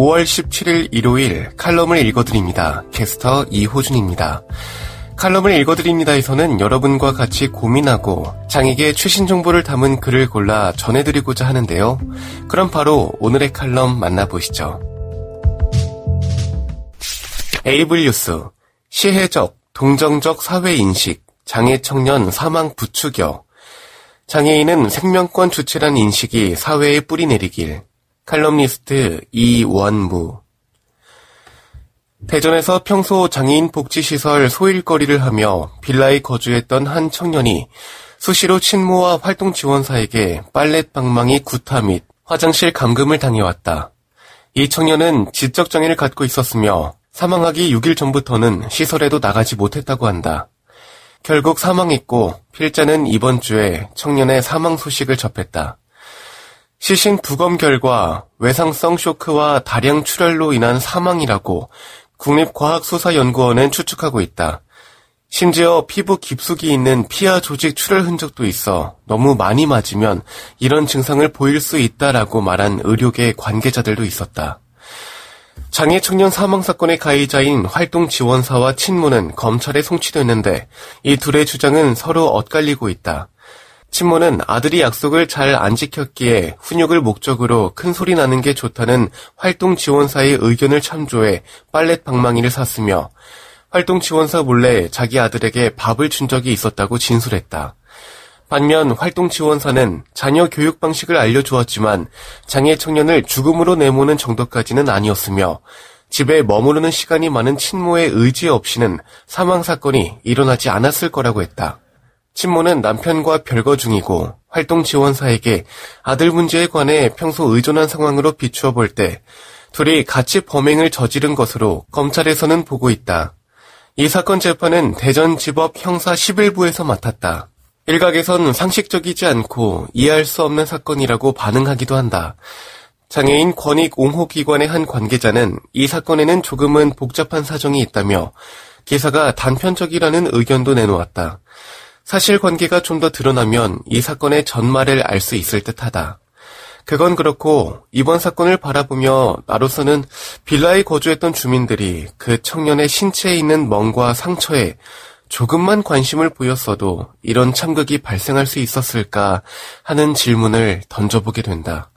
5월 17일 일요일 칼럼을 읽어드립니다. 캐스터 이호준입니다. 칼럼을 읽어드립니다에서는 여러분과 같이 고민하고 장에게 최신 정보를 담은 글을 골라 전해드리고자 하는데요. 그럼 바로 오늘의 칼럼 만나보시죠. 에이블 뉴스 시혜적, 동정적 사회인식, 장애 청년 사망 부추겨 장애인은 생명권 주체란 인식이 사회에 뿌리내리길 칼럼니스트 이원무 대전에서 평소 장애인 복지시설 소일거리를 하며 빌라에 거주했던 한 청년이 수시로 친모와 활동 지원사에게 빨랫 방망이 구타 및 화장실 감금을 당해왔다. 이 청년은 지적장애를 갖고 있었으며 사망하기 6일 전부터는 시설에도 나가지 못했다고 한다. 결국 사망했고 필자는 이번 주에 청년의 사망 소식을 접했다. 시신 부검 결과 외상성 쇼크와 다량 출혈로 인한 사망이라고 국립과학수사연구원은 추측하고 있다. 심지어 피부 깊숙이 있는 피하 조직 출혈 흔적도 있어 너무 많이 맞으면 이런 증상을 보일 수 있다라고 말한 의료계 관계자들도 있었다. 장애 청년 사망 사건의 가해자인 활동 지원사와 친모는 검찰에 송치됐는데 이 둘의 주장은 서로 엇갈리고 있다. 친모는 아들이 약속을 잘 안 지켰기에 훈육을 목적으로 큰 소리 나는 게 좋다는 활동 지원사의 의견을 참조해 빨랫 방망이를 샀으며 활동 지원사 몰래 자기 아들에게 밥을 준 적이 있었다고 진술했다. 반면 활동 지원사는 자녀 교육 방식을 알려주었지만 장애 청년을 죽음으로 내모는 정도까지는 아니었으며 집에 머무르는 시간이 많은 친모의 의지 없이는 사망 사건이 일어나지 않았을 거라고 했다. 친모는 남편과 별거 중이고 활동 지원사에게 아들 문제에 관해 평소 의존한 상황으로 비추어 볼 때 둘이 같이 범행을 저지른 것으로 검찰에서는 보고 있다. 이 사건 재판은 대전지법 형사 11부에서 맡았다. 일각에선 상식적이지 않고 이해할 수 없는 사건이라고 반응하기도 한다. 장애인 권익 옹호 기관의 한 관계자는 이 사건에는 조금은 복잡한 사정이 있다며 기사가 단편적이라는 의견도 내놓았다. 사실관계가 좀 더 드러나면 이 사건의 전말을 알 수 있을 듯하다. 그건 그렇고 이번 사건을 바라보며 나로서는 빌라에 거주했던 주민들이 그 청년의 신체에 있는 멍과 상처에 조금만 관심을 보였어도 이런 참극이 발생할 수 있었을까 하는 질문을 던져보게 된다.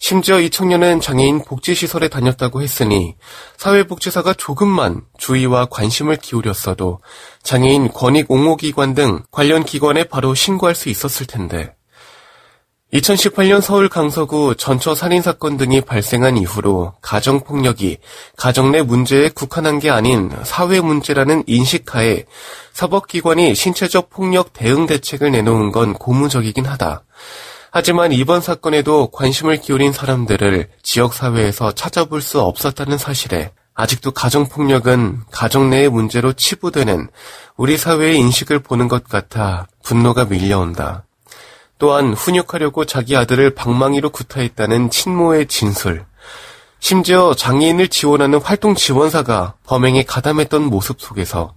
심지어 이 청년은 장애인 복지시설에 다녔다고 했으니 사회복지사가 조금만 주의와 관심을 기울였어도 장애인 권익 옹호기관 등 관련 기관에 바로 신고할 수 있었을 텐데 2018년 서울 강서구 전처 살인 사건 등이 발생한 이후로 가정폭력이 가정 내 문제에 국한한 게 아닌 사회 문제라는 인식하에 사법기관이 신체적 폭력 대응 대책을 내놓은 건 고무적이긴 하다. 하지만 이번 사건에도 관심을 기울인 사람들을 지역사회에서 찾아볼 수 없었다는 사실에 아직도 가정폭력은 가정 내의 문제로 치부되는 우리 사회의 인식을 보는 것 같아 분노가 밀려온다. 또한 훈육하려고 자기 아들을 방망이로 구타했다는 친모의 진술. 심지어 장애인을 지원하는 활동 지원사가 범행에 가담했던 모습 속에서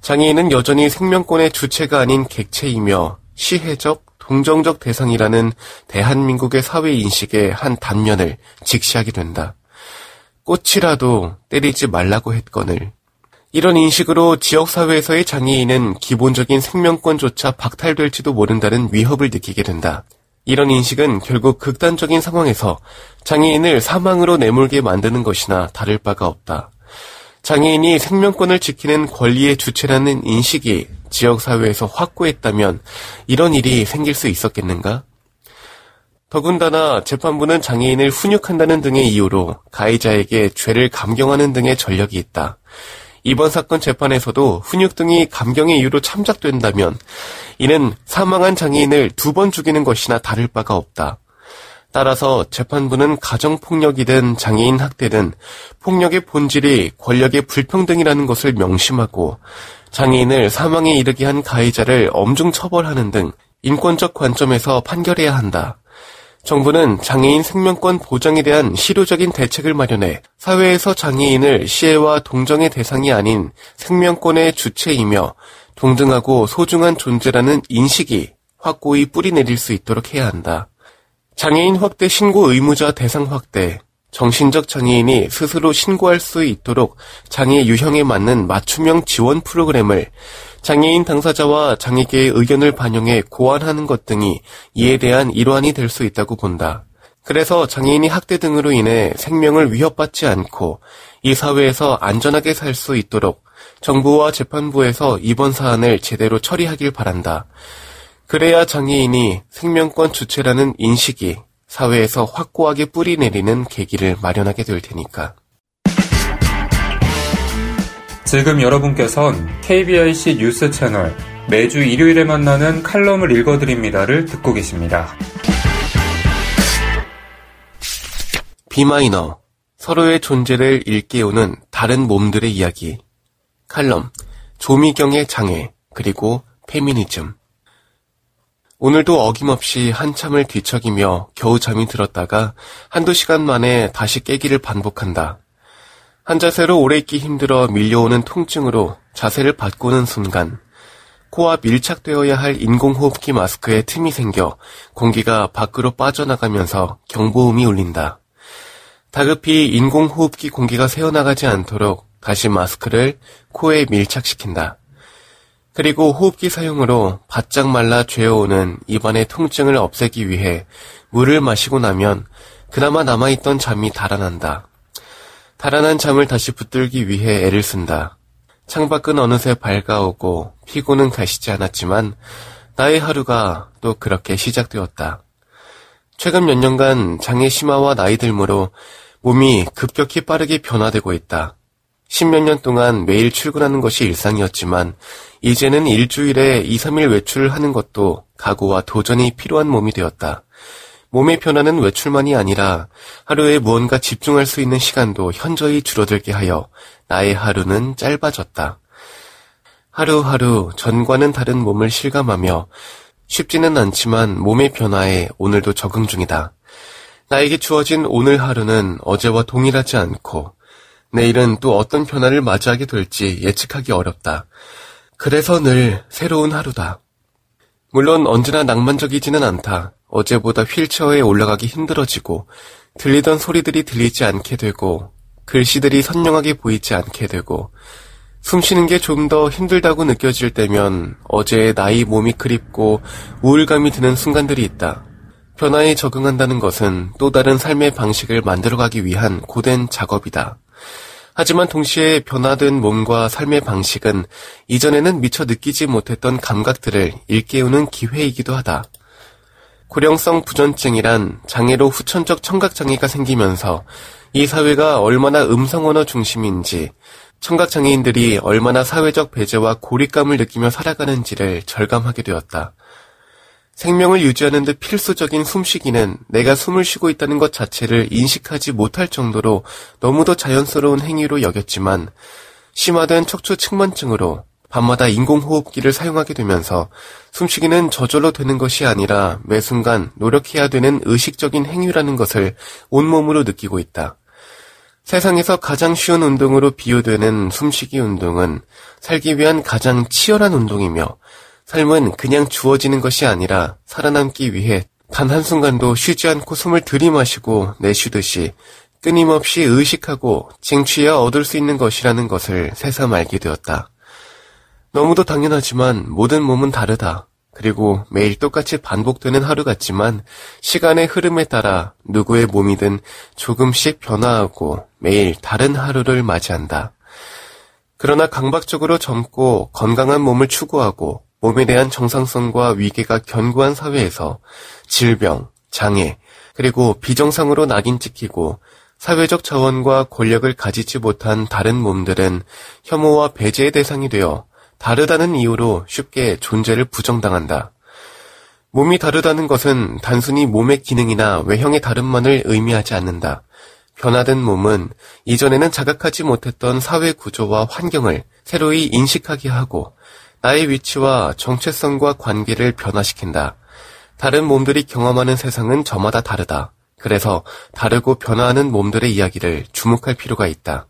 장애인은 여전히 생명권의 주체가 아닌 객체이며 시혜적, 동정적 대상이라는 대한민국의 사회 인식의 한 단면을 직시하게 된다. 꽃이라도 때리지 말라고 했거늘. 이런 인식으로 지역사회에서의 장애인은 기본적인 생명권조차 박탈될지도 모른다는 위협을 느끼게 된다. 이런 인식은 결국 극단적인 상황에서 장애인을 사망으로 내몰게 만드는 것이나 다를 바가 없다. 장애인이 생명권을 지키는 권리의 주체라는 인식이 지역사회에서 확고했다면 이런 일이 생길 수 있었겠는가? 더군다나 재판부는 장애인을 훈육한다는 등의 이유로 가해자에게 죄를 감경하는 등의 전력이 있다. 이번 사건 재판에서도 훈육 등이 감경의 이유로 참작된다면 이는 사망한 장애인을 두 번 죽이는 것이나 다를 바가 없다. 따라서 재판부는 가정폭력이든 장애인 학대든 폭력의 본질이 권력의 불평등이라는 것을 명심하고 장애인을 사망에 이르게 한 가해자를 엄중 처벌하는 등 인권적 관점에서 판결해야 한다. 정부는 장애인 생명권 보장에 대한 실효적인 대책을 마련해 사회에서 장애인을 시혜와 동정의 대상이 아닌 생명권의 주체이며 동등하고 소중한 존재라는 인식이 확고히 뿌리 내릴 수 있도록 해야 한다. 장애인 확대 신고 의무자 대상 확대, 정신적 장애인이 스스로 신고할 수 있도록 장애 유형에 맞는 맞춤형 지원 프로그램을 장애인 당사자와 장애계의 의견을 반영해 고안하는 것 등이 이에 대한 일환이 될 수 있다고 본다. 그래서 장애인이 학대 등으로 인해 생명을 위협받지 않고 이 사회에서 안전하게 살 수 있도록 정부와 재판부에서 이번 사안을 제대로 처리하길 바란다. 그래야 장애인이 생명권 주체라는 인식이 사회에서 확고하게 뿌리 내리는 계기를 마련하게 될 테니까. 지금 여러분께선 KBIC 뉴스 채널 매주 일요일에 만나는 칼럼을 읽어드립니다를 듣고 계십니다. 비마이너 서로의 존재를 일깨우는 다른 몸들의 이야기 칼럼 조미경의 장애 그리고 페미니즘 오늘도 어김없이 한참을 뒤척이며 겨우 잠이 들었다가 한두 시간 만에 다시 깨기를 반복한다. 한 자세로 오래 있기 힘들어 밀려오는 통증으로 자세를 바꾸는 순간 코와 밀착되어야 할 인공호흡기 마스크에 틈이 생겨 공기가 밖으로 빠져나가면서 경보음이 울린다. 다급히 인공호흡기 공기가 새어나가지 않도록 다시 마스크를 코에 밀착시킨다. 그리고 호흡기 사용으로 바짝 말라 죄어오는 입안의 통증을 없애기 위해 물을 마시고 나면 그나마 남아있던 잠이 달아난다. 달아난 잠을 다시 붙들기 위해 애를 쓴다. 창밖은 어느새 밝아오고 피고는 가시지 않았지만 나의 하루가 또 그렇게 시작되었다. 최근 몇 년간 장애 심화와 나이 들므로 몸이 급격히 빠르게 변화되고 있다. 십몇 년 동안 매일 출근하는 것이 일상이었지만 이제는 일주일에 2, 3일 외출을 하는 것도 각오와 도전이 필요한 몸이 되었다. 몸의 변화는 외출만이 아니라 하루에 무언가 집중할 수 있는 시간도 현저히 줄어들게 하여 나의 하루는 짧아졌다. 하루하루 전과는 다른 몸을 실감하며 쉽지는 않지만 몸의 변화에 오늘도 적응 중이다. 나에게 주어진 오늘 하루는 어제와 동일하지 않고 내일은 또 어떤 변화를 맞이하게 될지 예측하기 어렵다. 그래서 늘 새로운 하루다. 물론 언제나 낭만적이지는 않다. 어제보다 휠체어에 올라가기 힘들어지고 들리던 소리들이 들리지 않게 되고 글씨들이 선명하게 보이지 않게 되고 숨 쉬는 게 좀 더 힘들다고 느껴질 때면 어제의 나이 몸이 그립고 우울감이 드는 순간들이 있다. 변화에 적응한다는 것은 또 다른 삶의 방식을 만들어가기 위한 고된 작업이다. 하지만 동시에 변화된 몸과 삶의 방식은 이전에는 미처 느끼지 못했던 감각들을 일깨우는 기회이기도 하다. 고령성 부전증이란 장애로 후천적 청각장애가 생기면서 이 사회가 얼마나 음성언어 중심인지 청각장애인들이 얼마나 사회적 배제와 고립감을 느끼며 살아가는지를 절감하게 되었다. 생명을 유지하는 데 필수적인 숨쉬기는 내가 숨을 쉬고 있다는 것 자체를 인식하지 못할 정도로 너무도 자연스러운 행위로 여겼지만 심화된 척추 측만증으로 밤마다 인공호흡기를 사용하게 되면서 숨쉬기는 저절로 되는 것이 아니라 매 순간 노력해야 되는 의식적인 행위라는 것을 온몸으로 느끼고 있다. 세상에서 가장 쉬운 운동으로 비유되는 숨쉬기 운동은 살기 위한 가장 치열한 운동이며 삶은 그냥 주어지는 것이 아니라 살아남기 위해 단 한순간도 쉬지 않고 숨을 들이마시고 내쉬듯이 끊임없이 의식하고 쟁취해야 얻을 수 있는 것이라는 것을 새삼 알게 되었다. 너무도 당연하지만 모든 몸은 다르다. 그리고 매일 똑같이 반복되는 하루 같지만 시간의 흐름에 따라 누구의 몸이든 조금씩 변화하고 매일 다른 하루를 맞이한다. 그러나 강박적으로 젊고 건강한 몸을 추구하고 몸에 대한 정상성과 위계가 견고한 사회에서 질병, 장애, 그리고 비정상으로 낙인 찍히고 사회적 자원과 권력을 가지지 못한 다른 몸들은 혐오와 배제의 대상이 되어 다르다는 이유로 쉽게 존재를 부정당한다. 몸이 다르다는 것은 단순히 몸의 기능이나 외형의 다름만을 의미하지 않는다. 변화된 몸은 이전에는 자각하지 못했던 사회 구조와 환경을 새로이 인식하게 하고 나의 위치와 정체성과 관계를 변화시킨다. 다른 몸들이 경험하는 세상은 저마다 다르다. 그래서 다르고 변화하는 몸들의 이야기를 주목할 필요가 있다.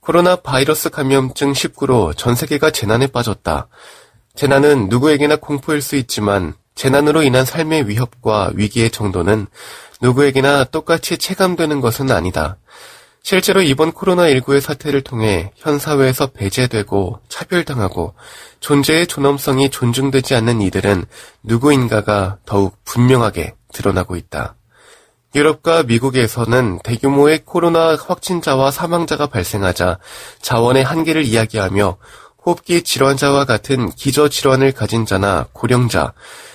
코로나 바이러스 감염증 19로 전 세계가 재난에 빠졌다. 재난은 누구에게나 공포일 수 있지만 재난으로 인한 삶의 위협과 위기의 정도는 누구에게나 똑같이 체감되는 것은 아니다. 실제로 이번 코로나19의 사태를 통해 현 사회에서 배제되고 차별당하고 존재의 존엄성이 존중되지 않는 이들은 누구인가가 더욱 분명하게 드러나고 있다. 유럽과 미국에서는 대규모의 코로나 확진자와 사망자가 발생하자 자원의 한계를 이야기하며 호흡기 질환자와 같은 기저 질환을 가진 자나 고령자,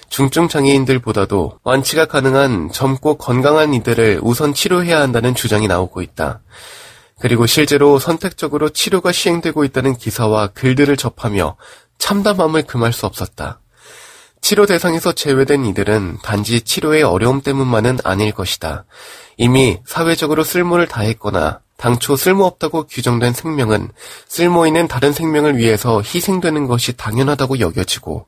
중증 장애인들보다도 완치가 가능한 젊고 건강한 이들을 우선 치료해야 한다는 주장이 나오고 있다. 그리고 실제로 선택적으로 치료가 시행되고 있다는 기사와 글들을 접하며 참담함을 금할 수 없었다. 치료 대상에서 제외된 이들은 단지 치료의 어려움 때문만은 아닐 것이다. 이미 사회적으로 쓸모를 다했거나 당초 쓸모없다고 규정된 생명은 쓸모 있는 다른 생명을 위해서 희생되는 것이 당연하다고 여겨지고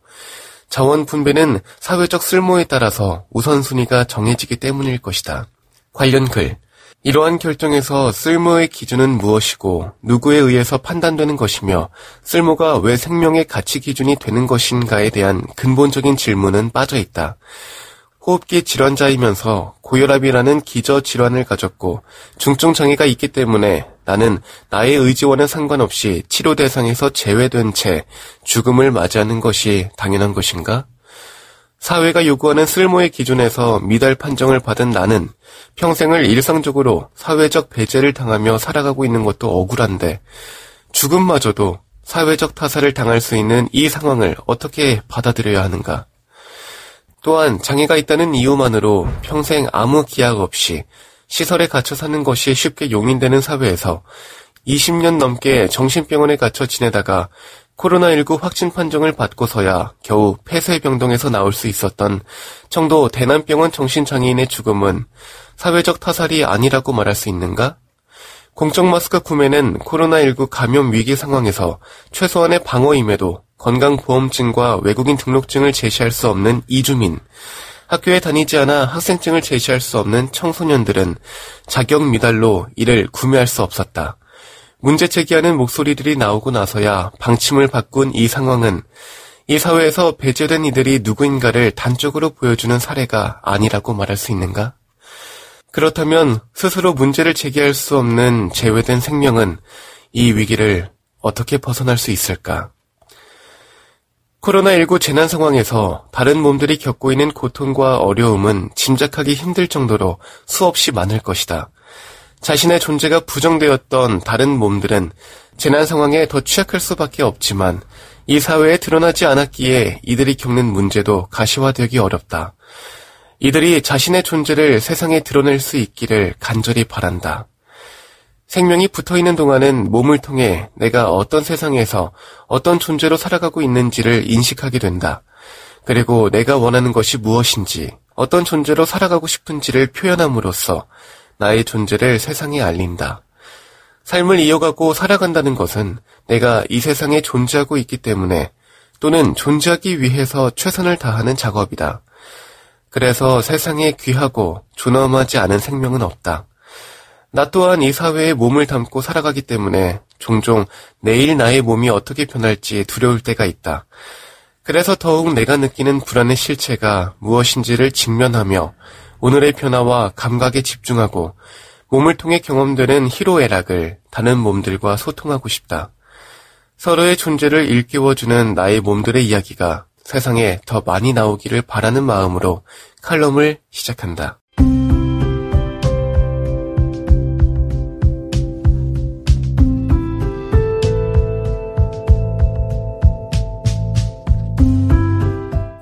자원 분배는 사회적 쓸모에 따라서 우선순위가 정해지기 때문일 것이다. 관련 글 이러한 결정에서 쓸모의 기준은 무엇이고 누구에 의해서 판단되는 것이며 쓸모가 왜 생명의 가치 기준이 되는 것인가에 대한 근본적인 질문은 빠져 있다. 호흡기 질환자이면서 고혈압이라는 기저 질환을 가졌고 중증 장애가 있기 때문에 나는 나의 의지와는 상관없이 치료 대상에서 제외된 채 죽음을 맞이하는 것이 당연한 것인가? 사회가 요구하는 쓸모의 기준에서 미달 판정을 받은 나는 평생을 일상적으로 사회적 배제를 당하며 살아가고 있는 것도 억울한데 죽음마저도 사회적 타살을 당할 수 있는 이 상황을 어떻게 받아들여야 하는가? 또한 장애가 있다는 이유만으로 평생 아무 기약 없이 시설에 갇혀 사는 것이 쉽게 용인되는 사회에서 20년 넘게 정신병원에 갇혀 지내다가 코로나19 확진 판정을 받고서야 겨우 폐쇄병동에서 나올 수 있었던 청도 대남병원 정신장애인의 죽음은 사회적 타살이 아니라고 말할 수 있는가? 공적 마스크 구매는 코로나19 감염 위기 상황에서 최소한의 방어임에도 건강보험증과 외국인 등록증을 제시할 수 없는 이주민, 학교에 다니지 않아 학생증을 제시할 수 없는 청소년들은 자격 미달로 이를 구매할 수 없었다. 문제 제기하는 목소리들이 나오고 나서야 방침을 바꾼 이 상황은 이 사회에서 배제된 이들이 누구인가를 단적으로 보여주는 사례가 아니라고 말할 수 있는가? 그렇다면 스스로 문제를 제기할 수 없는 제외된 생명은 이 위기를 어떻게 벗어날 수 있을까? 코로나19 재난 상황에서 다른 몸들이 겪고 있는 고통과 어려움은 짐작하기 힘들 정도로 수없이 많을 것이다. 자신의 존재가 부정되었던 다른 몸들은 재난 상황에 더 취약할 수밖에 없지만 이 사회에 드러나지 않았기에 이들이 겪는 문제도 가시화되기 어렵다. 이들이 자신의 존재를 세상에 드러낼 수 있기를 간절히 바란다. 생명이 붙어 있는 동안은 몸을 통해 내가 어떤 세상에서 어떤 존재로 살아가고 있는지를 인식하게 된다. 그리고 내가 원하는 것이 무엇인지, 어떤 존재로 살아가고 싶은지를 표현함으로써 나의 존재를 세상에 알린다. 삶을 이어가고 살아간다는 것은 내가 이 세상에 존재하고 있기 때문에 또는 존재하기 위해서 최선을 다하는 작업이다. 그래서 세상에 귀하고 존엄하지 않은 생명은 없다. 나 또한 이 사회에 몸을 담고 살아가기 때문에 종종 내일 나의 몸이 어떻게 변할지 두려울 때가 있다. 그래서 더욱 내가 느끼는 불안의 실체가 무엇인지를 직면하며 오늘의 변화와 감각에 집중하고 몸을 통해 경험되는 희로애락을 다른 몸들과 소통하고 싶다. 서로의 존재를 일깨워주는 나의 몸들의 이야기가 세상에 더 많이 나오기를 바라는 마음으로 칼럼을 시작한다.